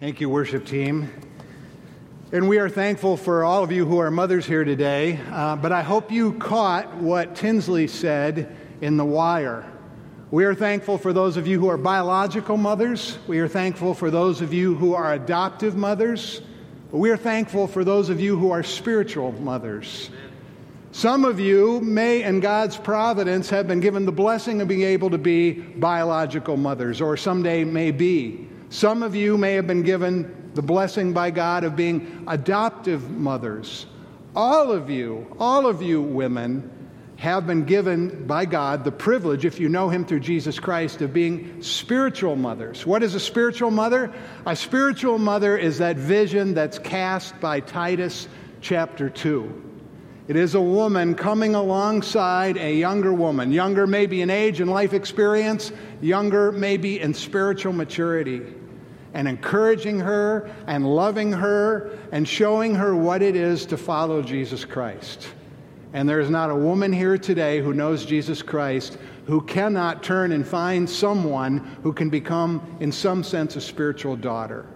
Thank you, worship team. And we are thankful for all of you who are mothers here today. Uh, but I hope you caught what Tinsley said in The Wire. We are thankful for those of you who are biological mothers. We are thankful for those of you who are adoptive mothers. But we are thankful for those of you who are spiritual mothers. Some of you may, in God's providence, have been given the blessing of being able to be biological mothers, or someday may be. Some of you may have been given the blessing by God of being adoptive mothers. All of you, all of you women, have been given by God the privilege, if you know Him through Jesus Christ, of being spiritual mothers. What is a spiritual mother? A spiritual mother is that vision that's cast by Titus chapter 2. It is a woman coming alongside a younger woman, younger maybe in age and life experience, younger maybe in spiritual maturity and encouraging her and loving her and showing her what it is to follow Jesus Christ. And there is not a woman here today who knows Jesus Christ who cannot turn and find someone who can become, in some sense, a spiritual daughter.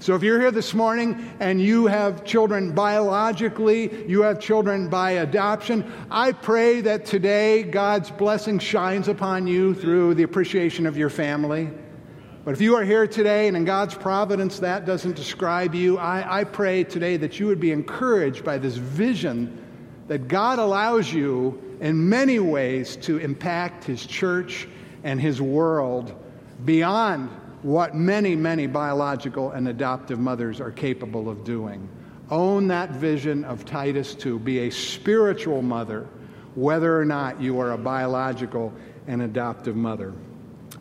So if you're here this morning and you have children biologically, you have children by adoption, I pray that today God's blessing shines upon you through the appreciation of your family but if you are here today and in God's providence that doesn't describe you, I, I pray today that you would be encouraged by this vision that God allows you in many ways to impact His church and His world beyond what many, many biological and adoptive mothers are capable of doing. Own that vision of Titus to be a spiritual mother, whether or not you are a biological and adoptive mother.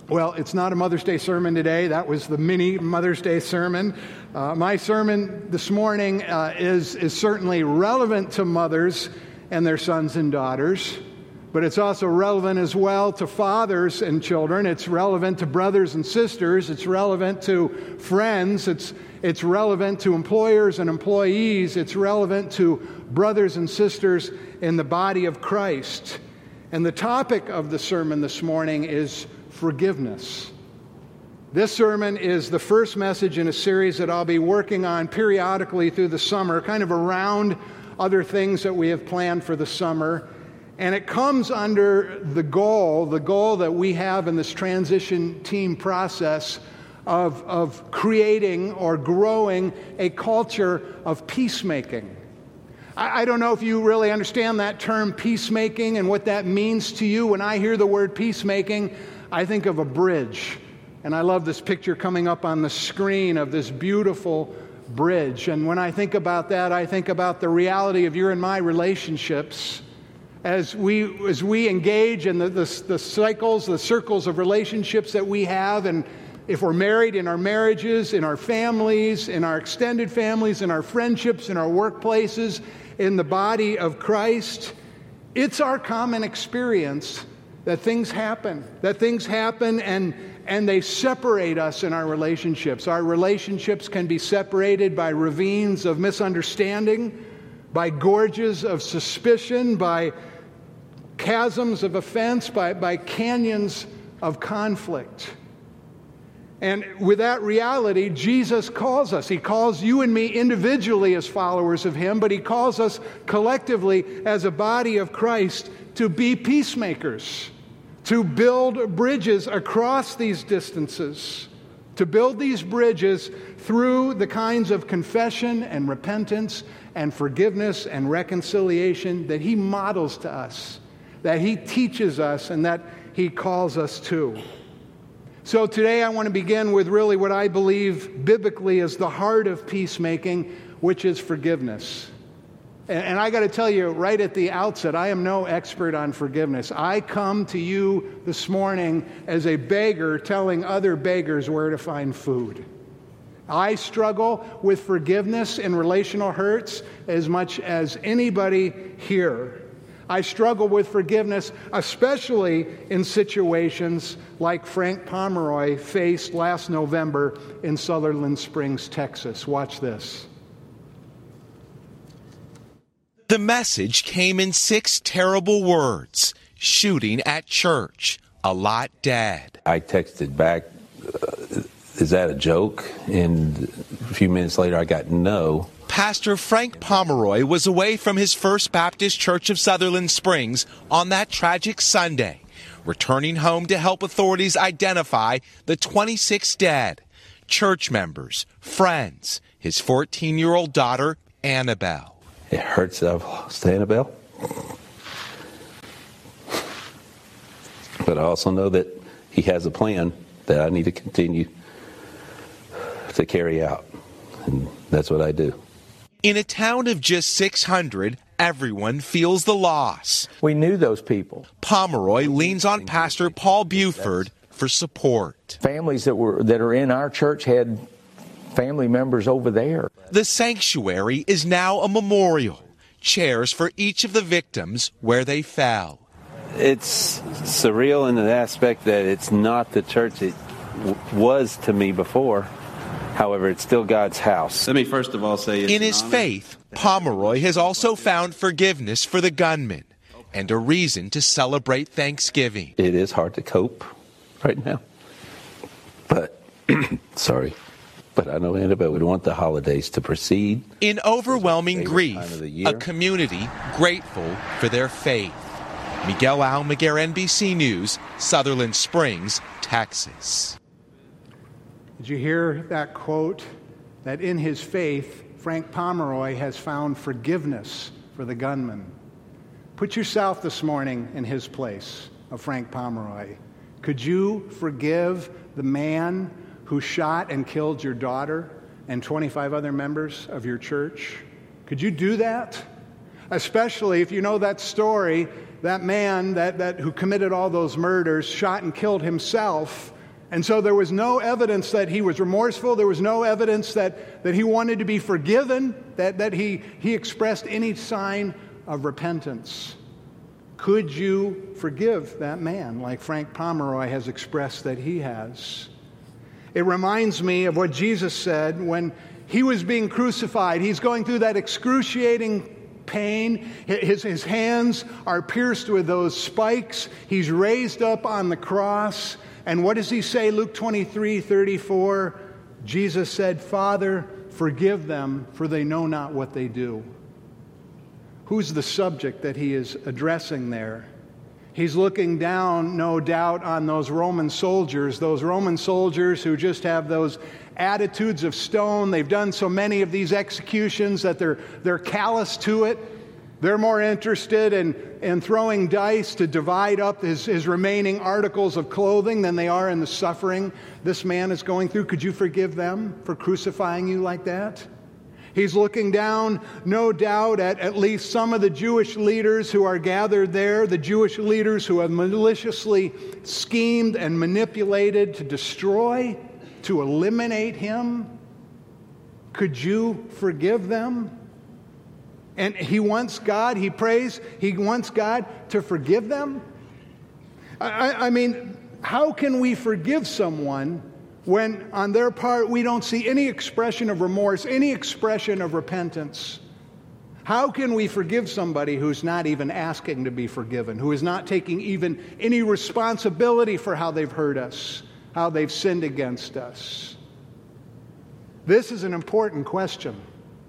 Well, it's not a Mother's Day sermon today. That was the mini Mother's Day sermon. Uh, my sermon this morning uh, is, is certainly relevant to mothers and their sons and daughters, but it's also relevant as well to fathers and children. It's relevant to brothers and sisters. It's relevant to friends. It's, it's relevant to employers and employees. It's relevant to brothers and sisters in the body of Christ. And the topic of the sermon this morning is forgiveness. This sermon is the first message in a series that I'll be working on periodically through the summer, kind of around other things that we have planned for the summer. And it comes under the goal, the goal that we have in this transition team process of, of creating or growing a culture of peacemaking. I, I don't know if you really understand that term peacemaking and what that means to you. When I hear the word peacemaking, I think of a bridge. And I love this picture coming up on the screen of this beautiful bridge. And when I think about that, I think about the reality of your and my relationships as we, as we engage in the, the, the cycles, the circles of relationships that we have. And if we're married, in our marriages, in our families, in our extended families, in our friendships, in our workplaces, in the body of Christ, it's our common experience that things happen, that things happen and, and they separate us in our relationships. Our relationships can be separated by ravines of misunderstanding, by gorges of suspicion, by chasms of offense, by, by canyons of conflict. And with that reality, Jesus calls us. He calls you and me individually as followers of Him, but He calls us collectively as a body of Christ to be peacemakers, to build bridges across these distances, to build these bridges through the kinds of confession and repentance and forgiveness and reconciliation that He models to us, that He teaches us, and that He calls us to. So today I want to begin with really what I believe biblically is the heart of peacemaking, which is forgiveness. And, and I got to tell you right at the outset, I am no expert on forgiveness. I come to you this morning as a beggar telling other beggars where to find food. I struggle with forgiveness and relational hurts as much as anybody here. I struggle with forgiveness, especially in situations like Frank Pomeroy faced last November in Sutherland Springs, Texas. Watch this. The message came in six terrible words shooting at church. A lot, Dad. I texted back, uh, is that a joke? And a few minutes later, I got no. Pastor Frank Pomeroy was away from his First Baptist Church of Sutherland Springs on that tragic Sunday, returning home to help authorities identify the 26 dead church members, friends, his 14 year old daughter, Annabelle. It hurts that I've lost Annabelle. But I also know that he has a plan that I need to continue to carry out. And that's what I do. In a town of just 600, everyone feels the loss. We knew those people. Pomeroy leans on Pastor Paul Buford for support. Families that were that are in our church had family members over there. The sanctuary is now a memorial, chairs for each of the victims where they fell. It's surreal in the aspect that it's not the church it w- was to me before. However, it's still God's house. Let me first of all say In his faith, Pomeroy has also found forgiveness for the gunman and a reason to celebrate Thanksgiving. It is hard to cope right now. But, sorry. But I know Annabelle would want the holidays to proceed. In overwhelming grief, time of the year. a community grateful for their faith. Miguel Almaguer, NBC News, Sutherland Springs, Texas. Did you hear that quote? That in his faith, Frank Pomeroy has found forgiveness for the gunman. Put yourself this morning in his place of Frank Pomeroy. Could you forgive the man who shot and killed your daughter and 25 other members of your church? Could you do that? Especially if you know that story, that man that, that who committed all those murders shot and killed himself. And so there was no evidence that he was remorseful. There was no evidence that, that he wanted to be forgiven, that, that he, he expressed any sign of repentance. Could you forgive that man like Frank Pomeroy has expressed that he has? It reminds me of what Jesus said when he was being crucified. He's going through that excruciating pain. His, his hands are pierced with those spikes. He's raised up on the cross. And what does he say? Luke 23 34. Jesus said, Father, forgive them, for they know not what they do. Who's the subject that he is addressing there? He's looking down, no doubt, on those Roman soldiers, those Roman soldiers who just have those attitudes of stone. They've done so many of these executions that they're, they're callous to it. They're more interested in, in throwing dice to divide up his, his remaining articles of clothing than they are in the suffering this man is going through. Could you forgive them for crucifying you like that? He's looking down, no doubt, at at least some of the Jewish leaders who are gathered there, the Jewish leaders who have maliciously schemed and manipulated to destroy, to eliminate him. Could you forgive them? And he wants God, he prays, he wants God to forgive them. I, I mean, how can we forgive someone when on their part we don't see any expression of remorse, any expression of repentance? How can we forgive somebody who's not even asking to be forgiven, who is not taking even any responsibility for how they've hurt us, how they've sinned against us? This is an important question.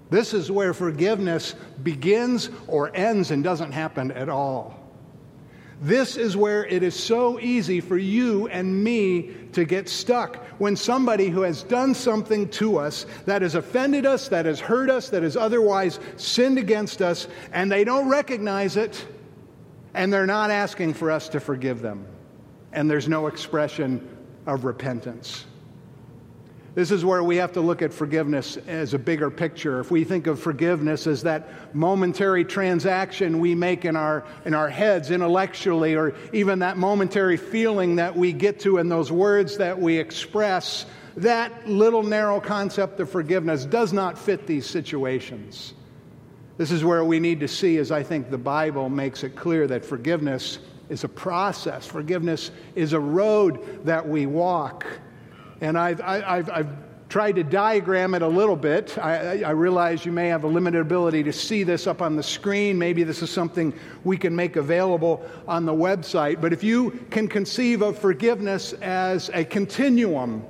This is where forgiveness begins or ends and doesn't happen at all. This is where it is so easy for you and me to get stuck when somebody who has done something to us that has offended us, that has hurt us, that has otherwise sinned against us, and they don't recognize it, and they're not asking for us to forgive them. And there's no expression of repentance. This is where we have to look at forgiveness as a bigger picture. If we think of forgiveness as that momentary transaction we make in our, in our heads intellectually, or even that momentary feeling that we get to in those words that we express, that little narrow concept of forgiveness does not fit these situations. This is where we need to see, as I think the Bible makes it clear, that forgiveness is a process, forgiveness is a road that we walk. And I've, I've, I've tried to diagram it a little bit. I, I, realize you may have a limited ability to see this up on the screen. Maybe this is something we can make available on the website. But if you can conceive of forgiveness as a continuum,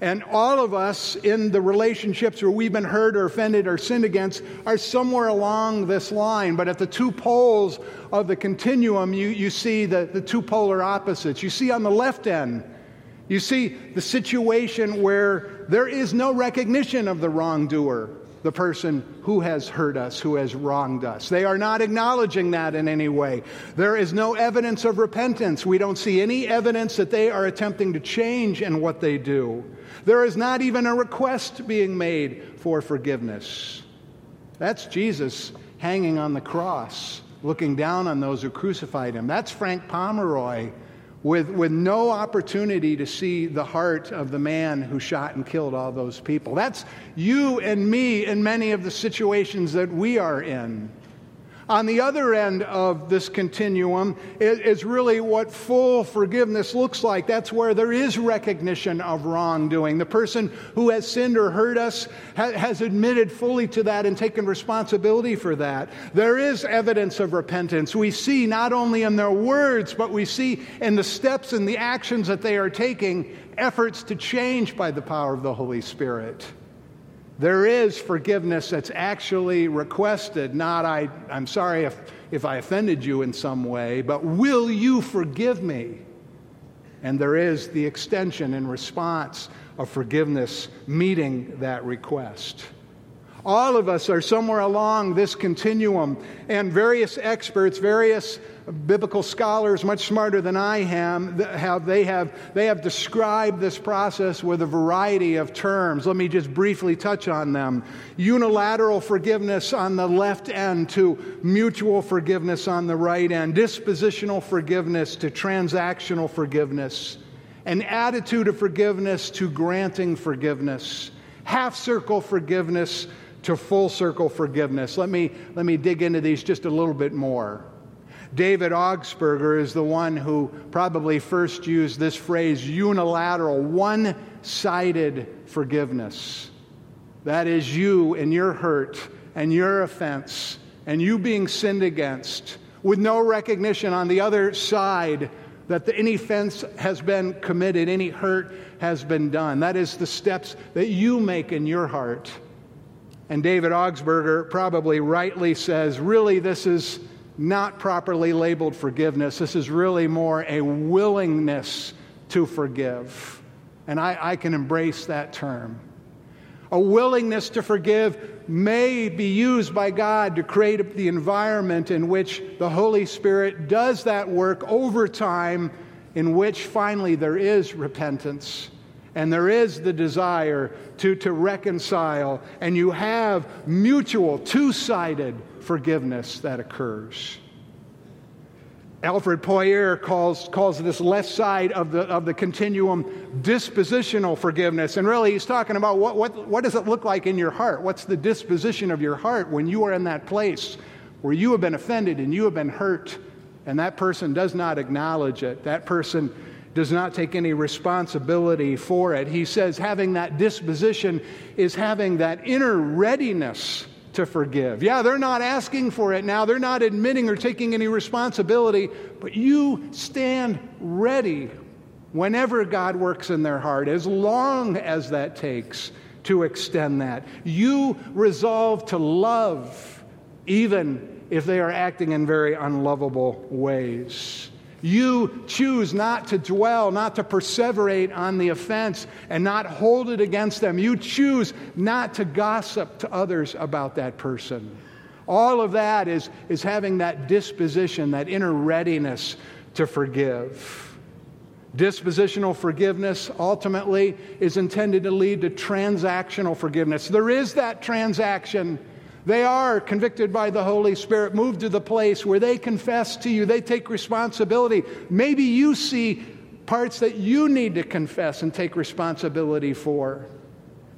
And all of us in the relationships where we've been hurt or offended or sinned against are somewhere along this line. But at the two poles of the continuum, you, you see the, the two polar opposites. You see on the left end, you see the situation where there is no recognition of the wrongdoer the person who has hurt us, who has wronged us. They are not acknowledging that in any way. There is no evidence of repentance. We don't see any evidence that they are attempting to change in what they do. There is not even a request being made for forgiveness. That's Jesus hanging on the cross, looking down on those who crucified him. That's Frank Pomeroy with, with no opportunity to see the heart of the man who shot and killed all those people. That's you and me in many of the situations that we are in. On the other end of this continuum is, really what full forgiveness looks like. That's where there is recognition of wrongdoing. The person who has sinned or hurt us has admitted fully to that and taken responsibility for that. There is evidence of repentance. We see not only in their words, but we see in the steps and the actions that they are taking efforts to change by the power of the Holy Spirit. There is forgiveness that's actually requested, not I, I'm sorry if, if I offended you in some way, but will you forgive me? And there is the extension and response of forgiveness meeting that request. All of us are somewhere along this continuum, and various experts, various biblical scholars, much smarter than I am, have, they, have, they have described this process with a variety of terms. Let me just briefly touch on them. Unilateral forgiveness on the left end to mutual forgiveness on the right end, dispositional forgiveness to transactional forgiveness, an attitude of forgiveness to granting forgiveness, half circle forgiveness to full circle forgiveness. Let me, let me dig into these just a little bit more. David Augsburger is the one who probably first used this phrase unilateral, one sided forgiveness. That is you and your hurt and your offense and you being sinned against with no recognition on the other side that the, any offense has been committed, any hurt has been done. That is the steps that you make in your heart. And David Augsburger probably rightly says, really, this is not properly labeled forgiveness. This is really more a willingness to forgive. And I, I, can embrace that term. A willingness to forgive may be used by God to create the environment in which the Holy Spirit does that work over time, in which finally there is repentance and there is the desire to, to reconcile, and you have mutual, two sided forgiveness that occurs. Alfred Poirier calls, calls this left side of the, of the continuum dispositional forgiveness. And really, he's talking about what, what, what does it look like in your heart? What's the disposition of your heart when you are in that place where you have been offended and you have been hurt, and that person does not acknowledge it? That person does not take any responsibility for it. He says having that disposition is having that inner readiness to forgive. Yeah, they're not asking for it now, they're not admitting or taking any responsibility, but you stand ready whenever God works in their heart, as long as that takes to extend that. You resolve to love, even if they are acting in very unlovable ways. You choose not to dwell, not to perseverate on the offense, and not hold it against them. You choose not to gossip to others about that person. All of that is, is having that disposition, that inner readiness to forgive. Dispositional forgiveness ultimately is intended to lead to transactional forgiveness. There is that transaction they are convicted by the Holy Spirit, moved to the place where they confess to you, they take responsibility. Maybe you see parts that you need to confess and take responsibility for.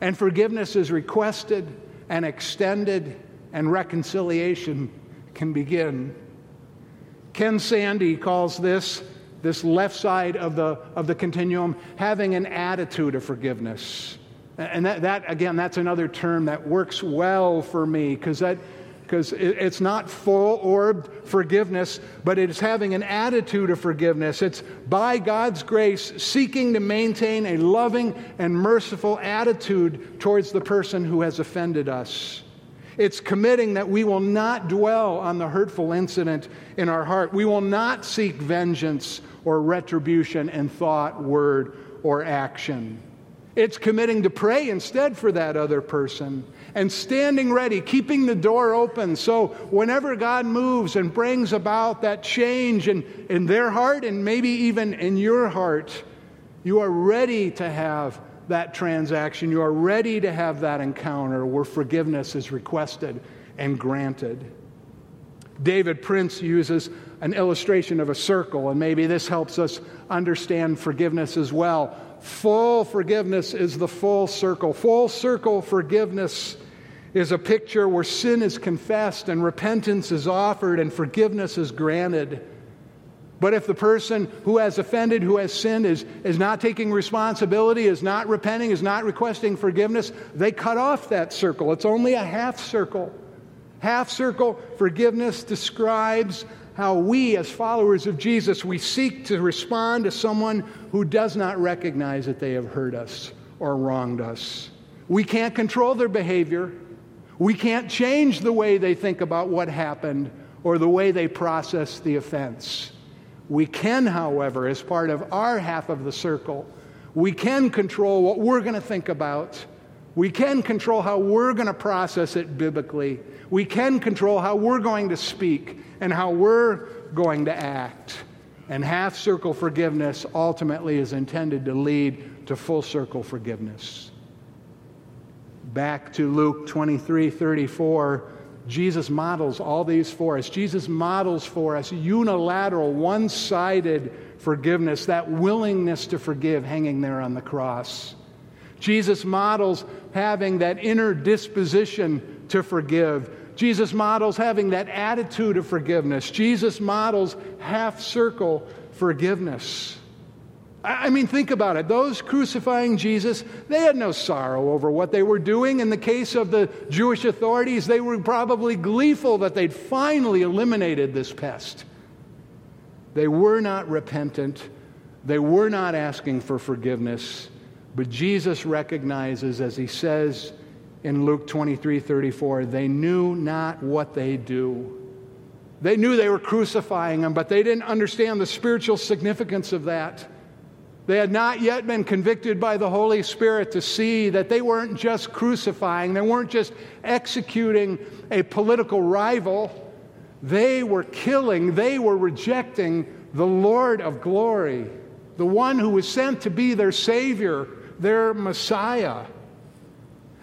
And forgiveness is requested and extended, and reconciliation can begin. Ken Sande calls this, this left side of the, of the continuum, having an attitude of forgiveness. And that, that, again, that's another term that works well for me because that because it's not full orbed forgiveness, but it is having an attitude of forgiveness. It's by God's grace seeking to maintain a loving and merciful attitude towards the person who has offended us. It's committing that we will not dwell on the hurtful incident in our heart. We will not seek vengeance or retribution in thought, word, or action. It's committing to pray instead for that other person and standing ready, keeping the door open. So, whenever God moves and brings about that change in, in their heart and maybe even in your heart, you are ready to have that transaction. You are ready to have that encounter where forgiveness is requested and granted. David Prince uses an illustration of a circle, and maybe this helps us understand forgiveness as well. Full forgiveness is the full circle. Full circle forgiveness is a picture where sin is confessed and repentance is offered and forgiveness is granted. But if the person who has offended, who has sinned, is, is not taking responsibility, is not repenting, is not requesting forgiveness, they cut off that circle. It's only a half circle. Half circle forgiveness describes how we, as followers of Jesus, we seek to respond to someone who does not recognize that they have hurt us or wronged us. We can't control their behavior. We can't change the way they think about what happened or the way they process the offense. We can, however, as part of our half of the circle, we can control what we're going to think about. We can control how we're going to process it biblically. We can control how we're going to speak and how we're going to act. And half circle forgiveness ultimately is intended to lead to full circle forgiveness back to Luke 23 34, Jesus models all these for us. Jesus models for us unilateral, one sided forgiveness, that willingness to forgive hanging there on the cross. Jesus models having that inner disposition to forgive. Jesus models having that attitude of forgiveness. Jesus models half circle forgiveness. I mean, think about it. Those crucifying Jesus, they had no sorrow over what they were doing. In the case of the Jewish authorities, they were probably gleeful that they'd finally eliminated this pest. They were not repentant, they were not asking for forgiveness. But Jesus recognizes, as he says in Luke 23 34, they knew not what they do. They knew they were crucifying him, but they didn't understand the spiritual significance of that. They had not yet been convicted by the Holy Spirit to see that they weren't just crucifying, they weren't just executing a political rival. They were killing, they were rejecting the Lord of glory, the one who was sent to be their Savior, their Messiah.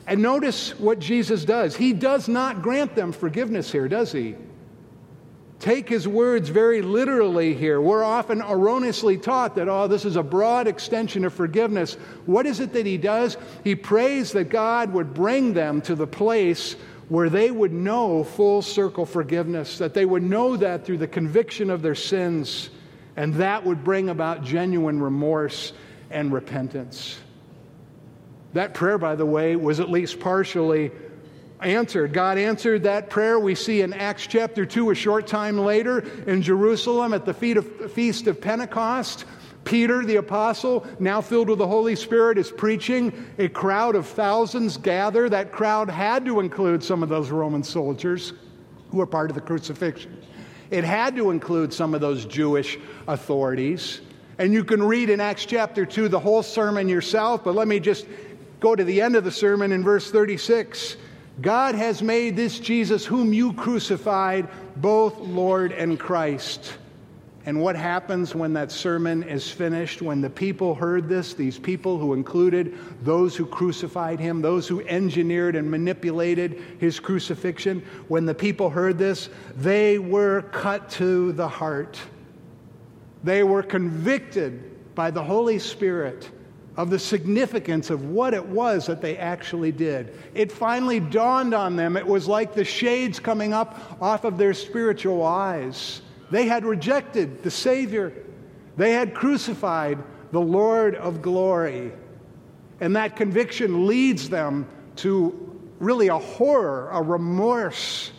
And notice what Jesus does. He does not grant them forgiveness here, does he? take his words very literally here. We're often erroneously taught that, oh, this is a broad extension of forgiveness. What is it that he does? He prays that God would bring them to the place where they would know full circle forgiveness, that they would know that through the conviction of their sins, and that would bring about genuine remorse and repentance. That prayer, by the way, was at least partially answered. God answered that prayer. We see in Acts chapter 2, a short time later, in Jerusalem at the feast of Pentecost. Peter, the apostle, now filled with the Holy Spirit, is preaching. A crowd of thousands gather. That crowd had to include some of those Roman soldiers who were part of the crucifixion. It had to include some of those Jewish authorities. And you can read in Acts chapter 2 the whole sermon yourself, but let me just go to the end of the sermon in verse 36. God has made this Jesus, whom you crucified, both Lord and Christ. And what happens when that sermon is finished? When the people heard this, these people who included those who crucified him, those who engineered and manipulated his crucifixion, when the people heard this, they were cut to the heart. They were convicted by the Holy Spirit of the significance of what it was that they actually did. It finally dawned on them. It was like the shades coming up off of their spiritual eyes. They had rejected the Savior, they had crucified the Lord of glory. And that conviction leads them to really a horror, a remorse,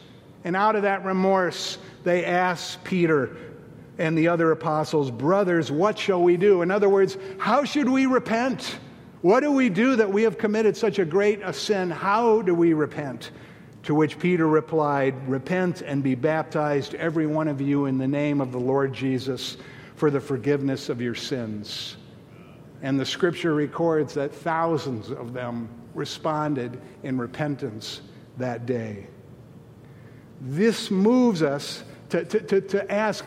And out of that remorse, they ask Peter and the other apostles, Brothers, what shall we do? In other words, how should we repent? What do we do that we have committed such a great a sin? How do we repent? To which Peter replied, Repent and be baptized, every one of you, in the name of the Lord Jesus, for the forgiveness of your sins. And the scripture records that thousands of them responded in repentance that day. This moves us to, to, to, to, ask,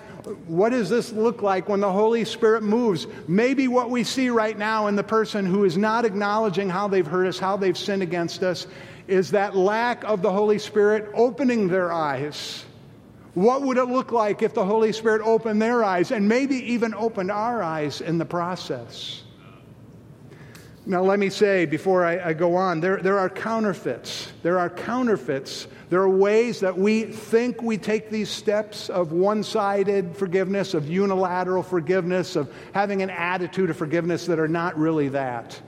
what does this look like when the Holy Spirit moves? Maybe what we see right now in the person who is not acknowledging how they've hurt us, how they've sinned against us, is that lack of the Holy Spirit opening their eyes. What would it look like if the Holy Spirit opened their eyes and maybe even opened our eyes in the process? Now, let me say before I, I, go on, there, there are counterfeits. There are counterfeits. There are ways that we think we take these steps of one sided forgiveness, of unilateral forgiveness, of having an attitude of forgiveness that are not really that.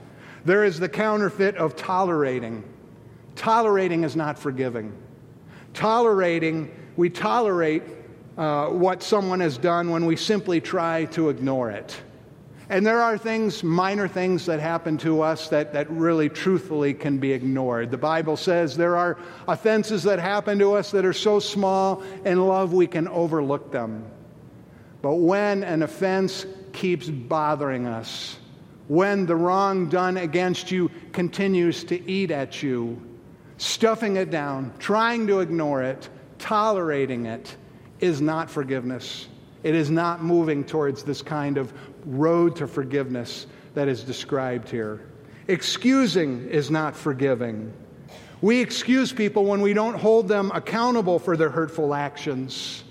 There is the counterfeit of tolerating. Tolerating is not forgiving. Tolerating, we tolerate uh, what someone has done when we simply try to ignore it. And there are things, minor things that happen to us that, that really truthfully can be ignored. The Bible says there are offenses that happen to us that are so small in love we can overlook them. But when an offense keeps bothering us, when the wrong done against you continues to eat at you, stuffing it down, trying to ignore it, tolerating it, is not forgiveness. It is not moving towards this kind of road to forgiveness that is described here. Excusing is not forgiving. We excuse people when we don't hold them accountable for their hurtful actions.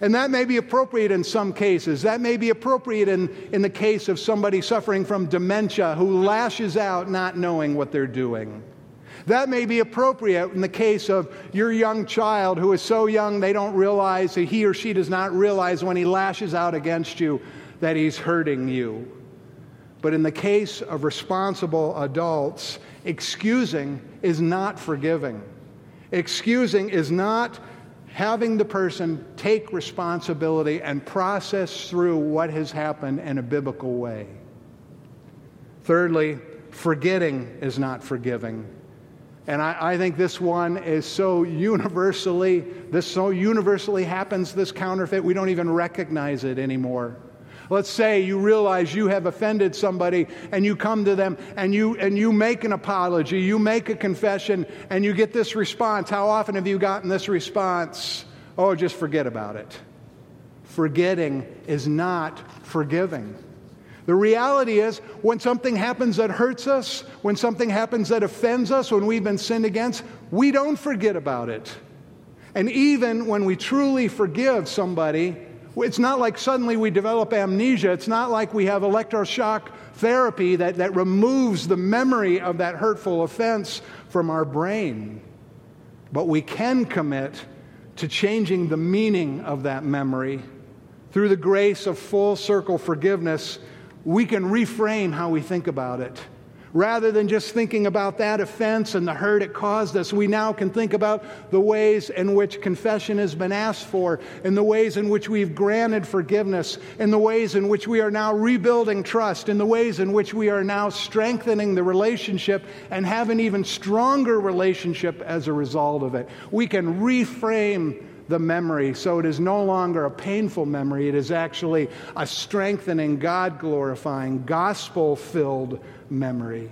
And that may be appropriate in some cases. That may be appropriate in, in the case of somebody suffering from dementia who lashes out not knowing what they're doing. That may be appropriate in the case of your young child who is so young they don't realize, he or she does not realize when he lashes out against you that he's hurting you. But in the case of responsible adults, excusing is not forgiving. Excusing is not having the person take responsibility and process through what has happened in a biblical way. Thirdly, forgetting is not forgiving. And I, I, think this one is so universally, this so universally happens, this counterfeit, we don't even recognize it anymore. Let's say you realize you have offended somebody and you come to them and you, and you make an apology, you make a confession, and you get this response. How often have you gotten this response? Oh, just forget about it. Forgetting is not forgiving. The reality is, when something happens that hurts us, when something happens that offends us, when we've been sinned against, we don't forget about it. And even when we truly forgive somebody, it's not like suddenly we develop amnesia. It's not like we have electroshock therapy that, that removes the memory of that hurtful offense from our brain. But we can commit to changing the meaning of that memory through the grace of full circle forgiveness we can reframe how we think about it. Rather than just thinking about that offense and the hurt it caused us, we now can think about the ways in which confession has been asked for, and the ways in which we've granted forgiveness, and the ways in which we are now rebuilding trust, and the ways in which we are now strengthening the relationship and have an even stronger relationship as a result of it. We can reframe the memory so it is no longer a painful memory. It is actually a strengthening, God glorifying, gospel filled memory.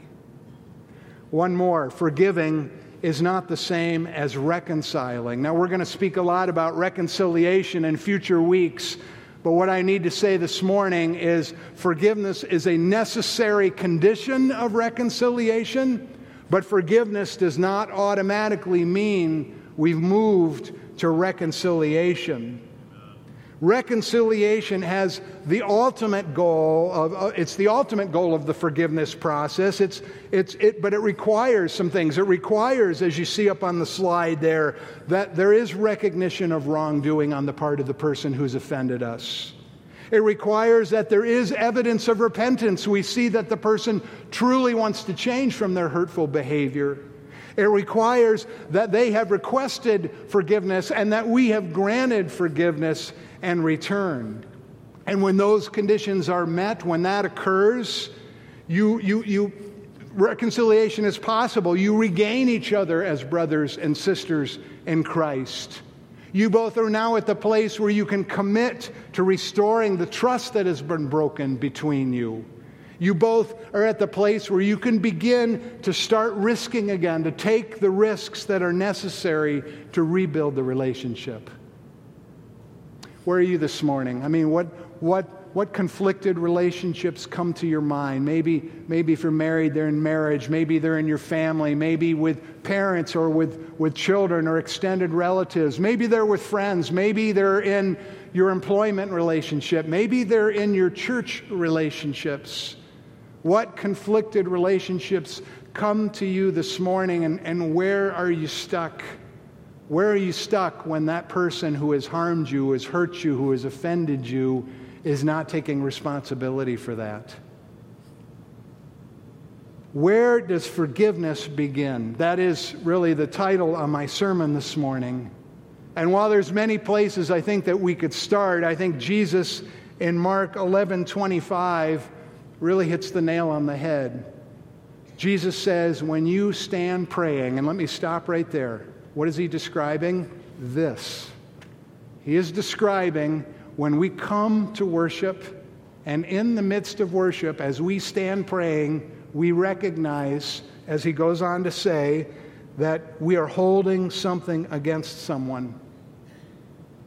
One more forgiving is not the same as reconciling. Now, we're going to speak a lot about reconciliation in future weeks. But what I need to say this morning is forgiveness is a necessary condition of reconciliation, but forgiveness does not automatically mean we've moved to reconciliation. Reconciliation has the ultimate goal of uh, it's the ultimate goal of the forgiveness process. It's it's it but it requires some things. It requires as you see up on the slide there that there is recognition of wrongdoing on the part of the person who's offended us. It requires that there is evidence of repentance. We see that the person truly wants to change from their hurtful behavior. It requires that they have requested forgiveness and that we have granted forgiveness and return. And when those conditions are met, when that occurs, you, you, you, reconciliation is possible. You regain each other as brothers and sisters in Christ. You both are now at the place where you can commit to restoring the trust that has been broken between you. You both are at the place where you can begin to start risking again, to take the risks that are necessary to rebuild the relationship. Where are you this morning? I mean, what, what, what conflicted relationships come to your mind? Maybe, maybe if you're married, they're in marriage. Maybe they're in your family. Maybe with parents or with, with children or extended relatives. Maybe they're with friends. Maybe they're in your employment relationship. Maybe they're in your church relationships. What conflicted relationships come to you this morning, and, and where are you stuck? Where are you stuck when that person who has harmed you, has hurt you, who has offended you, is not taking responsibility for that? Where does forgiveness begin? That is really the title of my sermon this morning. And while there's many places I think that we could start, I think Jesus in Mark 11 25 really hits the nail on the head. Jesus says, when you stand praying, and let me stop right there. What is he describing? This. He is describing when we come to worship, and in the midst of worship, as we stand praying, we recognize, as he goes on to say, that we are holding something against someone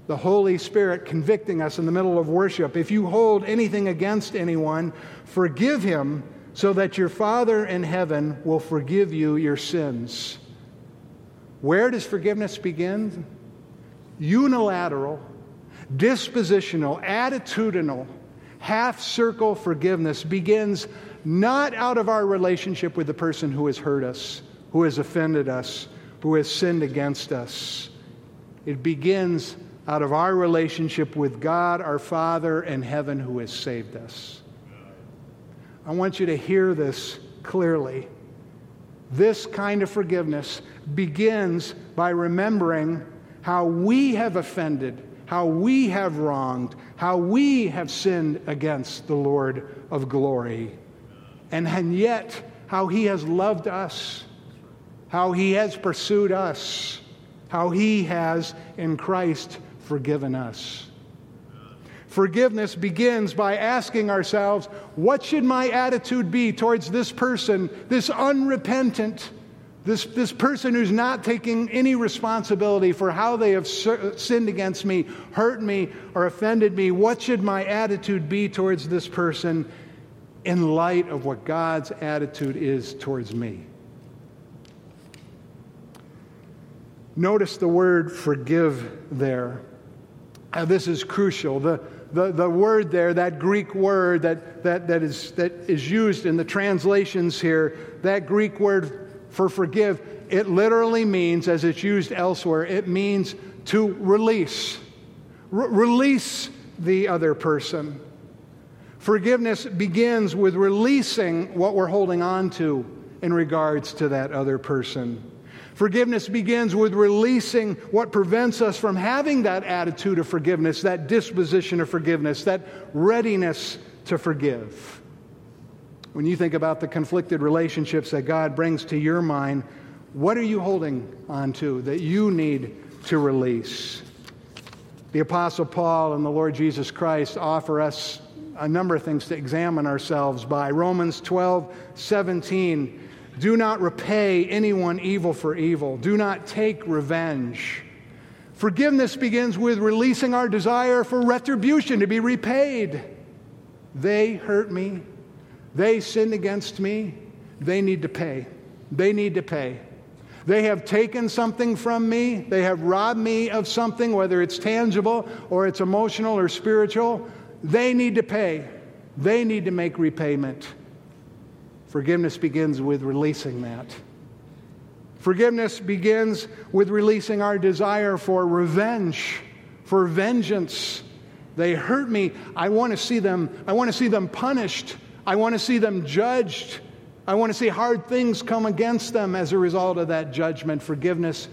the Holy Spirit convicting us in the middle of worship. If you hold anything against anyone, forgive him so that your Father in heaven will forgive you your sins. Where does forgiveness begin? Unilateral, dispositional, attitudinal, half circle forgiveness begins not out of our relationship with the person who has hurt us, who has offended us, who has sinned against us. It begins out of our relationship with God, our Father in heaven, who has saved us. I want you to hear this clearly. This kind of forgiveness begins by remembering how we have offended, how we have wronged, how we have sinned against the Lord of glory, and, and yet how He has loved us, how He has pursued us, how He has in Christ forgiven us. Forgiveness begins by asking ourselves, what should my attitude be towards this person, this unrepentant, this, this person who's not taking any responsibility for how they have sinned against me, hurt me, or offended me? What should my attitude be towards this person in light of what God's attitude is towards me? Notice the word forgive there. Now, this is crucial. The, the, the word there, that Greek word that, that, that, is, that is used in the translations here, that Greek word for forgive, it literally means, as it's used elsewhere, it means to release. release the other person. Forgiveness begins with releasing what we're holding on to in regards to that other person. Forgiveness begins with releasing what prevents us from having that attitude of forgiveness, that disposition of forgiveness, that readiness to forgive. When you think about the conflicted relationships that God brings to your mind, what are you holding on to that you need to release? The Apostle Paul and the Lord Jesus Christ offer us a number of things to examine ourselves by. Romans 12, 17 do not repay anyone evil for evil. Do not take revenge. Forgiveness begins with releasing our desire for retribution to be repaid. They hurt me. They sinned against me. They need to pay. They need to pay. They have taken something from me. They have robbed me of something, whether it's tangible or it's emotional or spiritual. They need to pay. They need to make repayment. Forgiveness begins with releasing that. Forgiveness begins with releasing our desire for revenge, for vengeance. They hurt me. I want to see them, I want to see them punished. I want to see them judged. I want to see hard things come against them as a result of that judgment. Forgiveness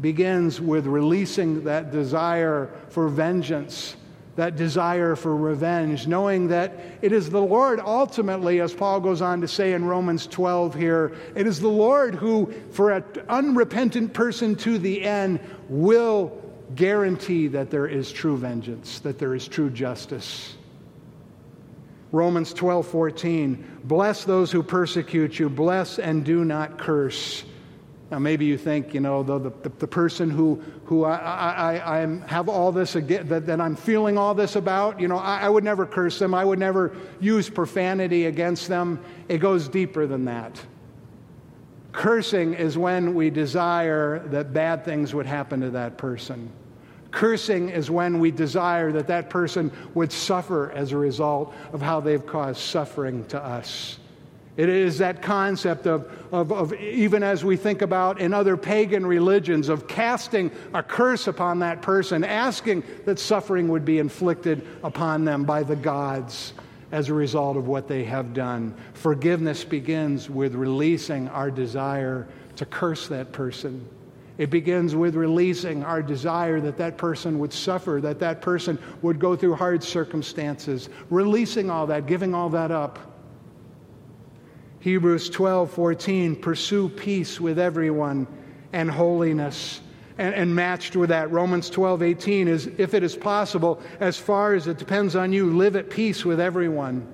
begins with releasing that desire for vengeance, that desire for revenge, knowing that it is the Lord ultimately, as Paul goes on to say in Romans 12 here, it is the Lord who, for an unrepentant person to the end, will guarantee that there is true vengeance, that there is true justice. Romans 12, 14. Bless those who persecute you, bless and do not curse. Now, maybe you think, you know, the, the, the person who, who I, I, I have all this, again, that, that I'm feeling all this about, you know, I, I would never curse them. I would never use profanity against them. It goes deeper than that. Cursing is when we desire that bad things would happen to that person. Cursing is when we desire that that person would suffer as a result of how they've caused suffering to us. It is that concept of, of, of, even as we think about in other pagan religions, of casting a curse upon that person, asking that suffering would be inflicted upon them by the gods as a result of what they have done. Forgiveness begins with releasing our desire to curse that person it begins with releasing our desire that that person would suffer, that that person would go through hard circumstances, releasing all that, giving all that up. Hebrews 12, 14, pursue peace with everyone and holiness. And, and, matched with that, Romans 12, 18 is if it is possible, as far as it depends on you, live at peace with everyone.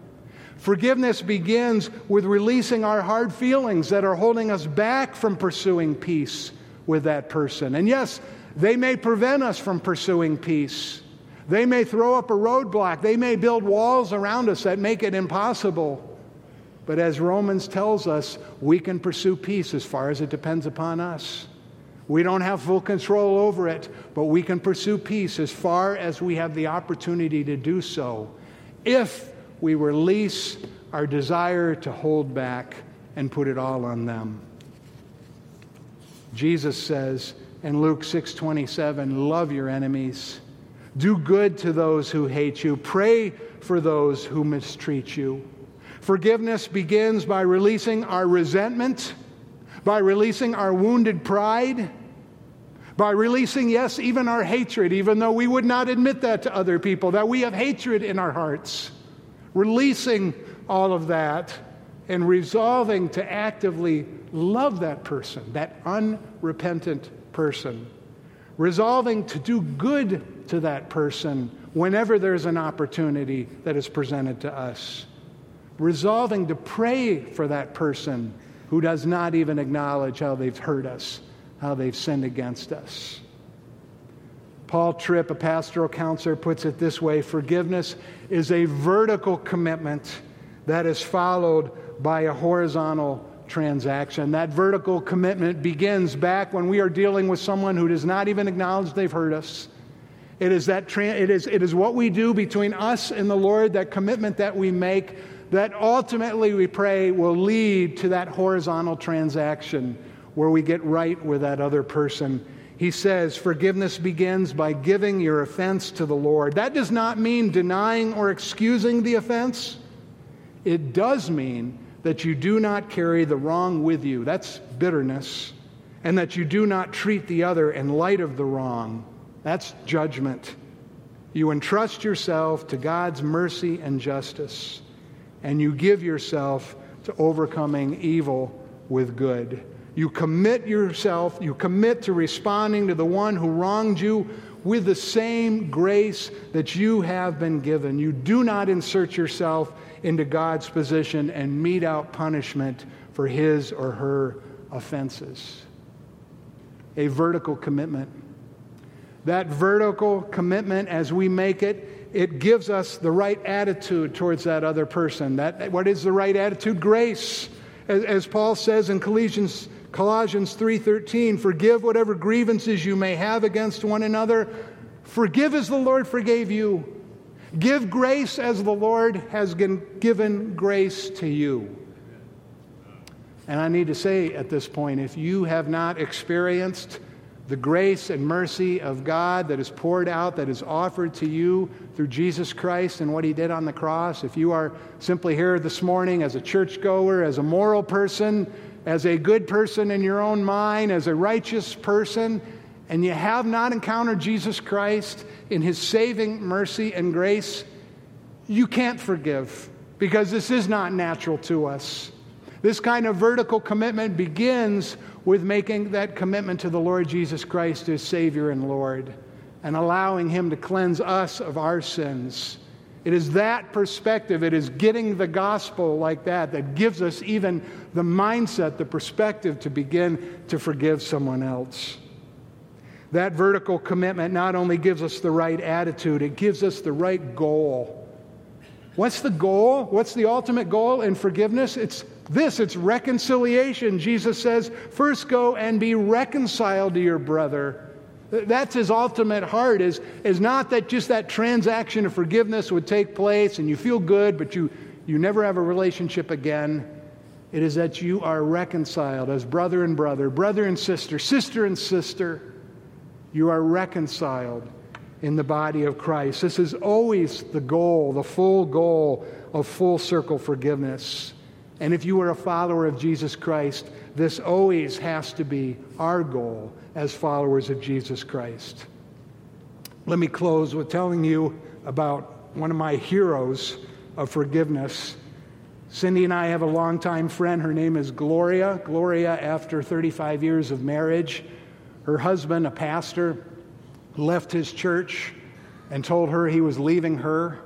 Forgiveness begins with releasing our hard feelings that are holding us back from pursuing peace with that person. And yes, they may prevent us from pursuing peace. They may throw up a roadblock. They may build walls around us that make it impossible. But as Romans tells us, we can pursue peace as far as it depends upon us. We don't have full control over it, but we can pursue peace as far as we have the opportunity to do so if we release our desire to hold back and put it all on them. Jesus says in Luke 6:27, "Love your enemies. Do good to those who hate you. Pray for those who mistreat you." Forgiveness begins by releasing our resentment, by releasing our wounded pride, by releasing, yes, even our hatred, even though we would not admit that to other people, that we have hatred in our hearts. Releasing all of that and resolving to actively love that person, that unrepentant person. Resolving to do good to that person whenever there's an opportunity that is presented to us. Resolving to pray for that person who does not even acknowledge how they've hurt us, how they've sinned against us. Paul Tripp, a pastoral counselor, puts it this way forgiveness is a vertical commitment that is followed by a horizontal transaction. That vertical commitment begins back when we are dealing with someone who does not even acknowledge they've hurt us. It is, that tra- it, is, it is what we do between us and the Lord, that commitment that we make, that ultimately we pray will lead to that horizontal transaction where we get right with that other person. He says, Forgiveness begins by giving your offense to the Lord. That does not mean denying or excusing the offense. It does mean that you do not carry the wrong with you. That's bitterness. And that you do not treat the other in light of the wrong. That's judgment. You entrust yourself to God's mercy and justice, and you give yourself to overcoming evil with good. You commit yourself, you commit to responding to the one who wronged you with the same grace that you have been given. You do not insert yourself into God's position and mete out punishment for his or her offenses. A vertical commitment. That vertical commitment, as we make it, it gives us the right attitude towards that other person. That, what is the right attitude? Grace. As, as Paul says in Colossians, Colossians 3.13, forgive whatever grievances you may have against one another. Forgive as the Lord forgave you. Give grace as the Lord has given grace to you. And I need to say at this point if you have not experienced the grace and mercy of God that is poured out, that is offered to you through Jesus Christ and what he did on the cross. If you are simply here this morning as a churchgoer, as a moral person, as a good person in your own mind, as a righteous person, and you have not encountered Jesus Christ in his saving mercy and grace, you can't forgive because this is not natural to us. This kind of vertical commitment begins with making that commitment to the Lord Jesus Christ as Savior and Lord and allowing Him to cleanse us of our sins. It is that perspective, it is getting the gospel like that that gives us even the mindset, the perspective to begin to forgive someone else. That vertical commitment not only gives us the right attitude, it gives us the right goal. What's the goal? What's the ultimate goal in forgiveness? It's this it's reconciliation. Jesus says, first go and be reconciled to your brother. That's his ultimate heart, is, is not that just that transaction of forgiveness would take place and you feel good, but you, you never have a relationship again. It is that you are reconciled as brother and brother, brother and sister, sister and sister. You are reconciled in the body of Christ. This is always the goal, the full goal of full circle forgiveness. And if you are a follower of Jesus Christ, this always has to be our goal as followers of Jesus Christ. Let me close with telling you about one of my heroes of forgiveness. Cindy and I have a longtime friend. Her name is Gloria. Gloria, after 35 years of marriage, her husband, a pastor, left his church and told her he was leaving her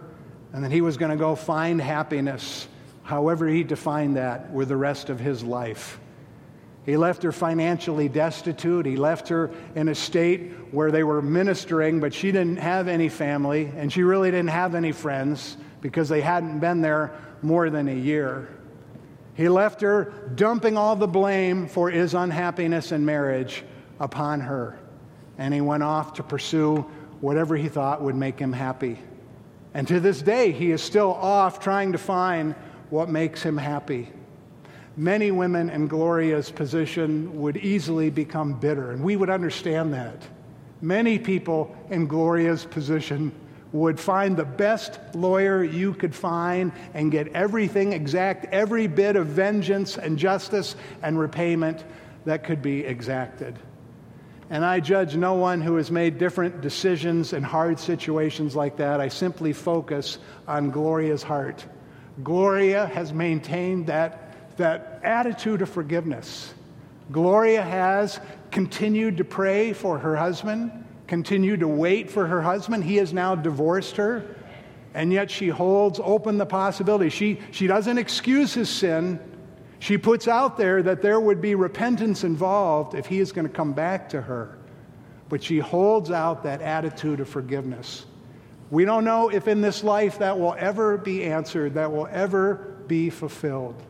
and that he was going to go find happiness however he defined that, with the rest of his life. He left her financially destitute. He left her in a state where they were ministering, but she didn't have any family, and she really didn't have any friends because they hadn't been there more than a year. He left her dumping all the blame for his unhappiness in marriage upon her. And he went off to pursue whatever he thought would make him happy. And to this day, he is still off trying to find what makes him happy. Many women in Gloria's position would easily become bitter, and we would understand that. Many people in Gloria's position would find the best lawyer you could find and get everything exact, every bit of vengeance and justice and repayment that could be exacted. And I judge no one who has made different decisions in hard situations like that. I simply focus on Gloria's heart Gloria has maintained that, that attitude of forgiveness. Gloria has continued to pray for her husband, continued to wait for her husband. He has now divorced her, and yet she holds open the possibility. She, she doesn't excuse his sin. She puts out there that there would be repentance involved if he is going to come back to her. But she holds out that attitude of forgiveness. We don't know if in this life that will ever be answered, that will ever be fulfilled.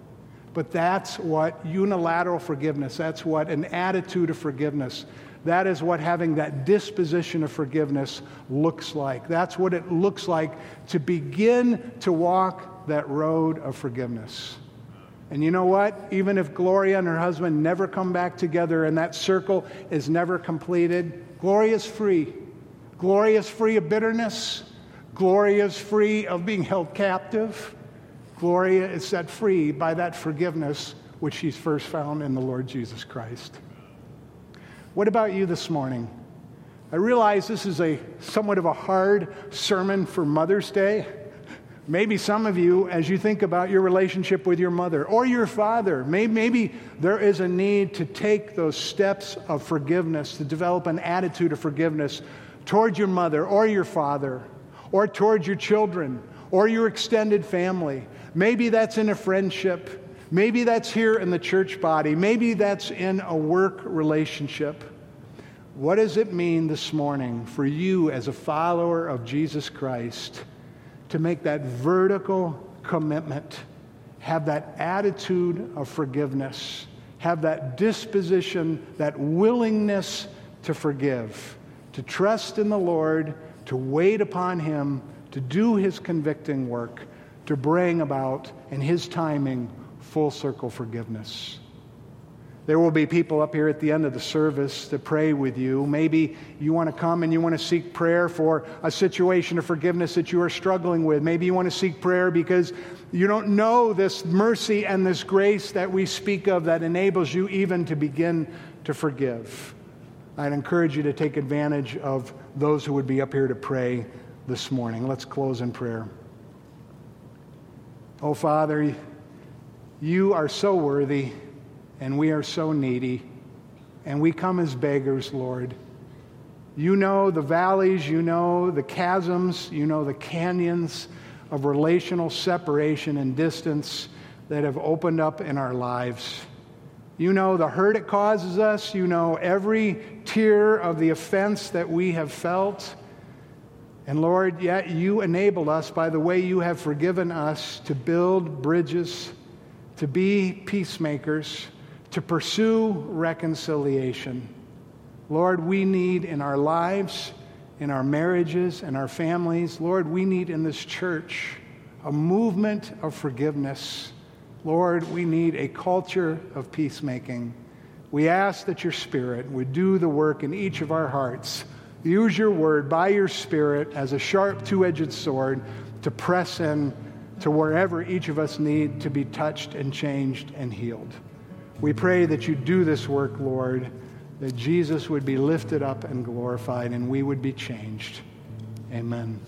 But that's what unilateral forgiveness, that's what an attitude of forgiveness, that is what having that disposition of forgiveness looks like. That's what it looks like to begin to walk that road of forgiveness. And you know what? Even if Gloria and her husband never come back together and that circle is never completed, Gloria is free. Gloria is free of bitterness. Gloria is free of being held captive. Gloria is set free by that forgiveness which she's first found in the Lord Jesus Christ. What about you this morning? I realize this is a somewhat of a hard sermon for Mother's Day. Maybe some of you, as you think about your relationship with your mother or your father, maybe there is a need to take those steps of forgiveness, to develop an attitude of forgiveness toward your mother or your father or towards your children or your extended family. Maybe that's in a friendship. Maybe that's here in the church body. Maybe that's in a work relationship. What does it mean this morning for you as a follower of Jesus Christ to make that vertical commitment, have that attitude of forgiveness, have that disposition, that willingness to forgive, to trust in the Lord? to wait upon Him to do His convicting work, to bring about, in His timing, full circle forgiveness. There will be people up here at the end of the service to pray with you. Maybe you want to come and you want to seek prayer for a situation of forgiveness that you are struggling with. Maybe you want to seek prayer because you don't know this mercy and this grace that we speak of that enables you even to begin to forgive. I'd encourage you to take advantage of those who would be up here to pray this morning. Let's close in prayer. Oh, Father, you are so worthy and we are so needy, and we come as beggars, Lord. You know the valleys, you know the chasms, you know the canyons of relational separation and distance that have opened up in our lives. You know the hurt it causes us. You know every tear of the offense that we have felt. And Lord, yet you enable us by the way you have forgiven us to build bridges, to be peacemakers to pursue reconciliation. Lord, we need in our lives, in our marriages, in our families, Lord, we need in this church a movement of forgiveness. Lord, we need a culture of peacemaking. We ask that your Spirit would do the work in each of our hearts. Use your word by your Spirit as a sharp two edged sword to press in to wherever each of us need to be touched and changed and healed. We pray that you do this work, Lord, that Jesus would be lifted up and glorified and we would be changed. Amen.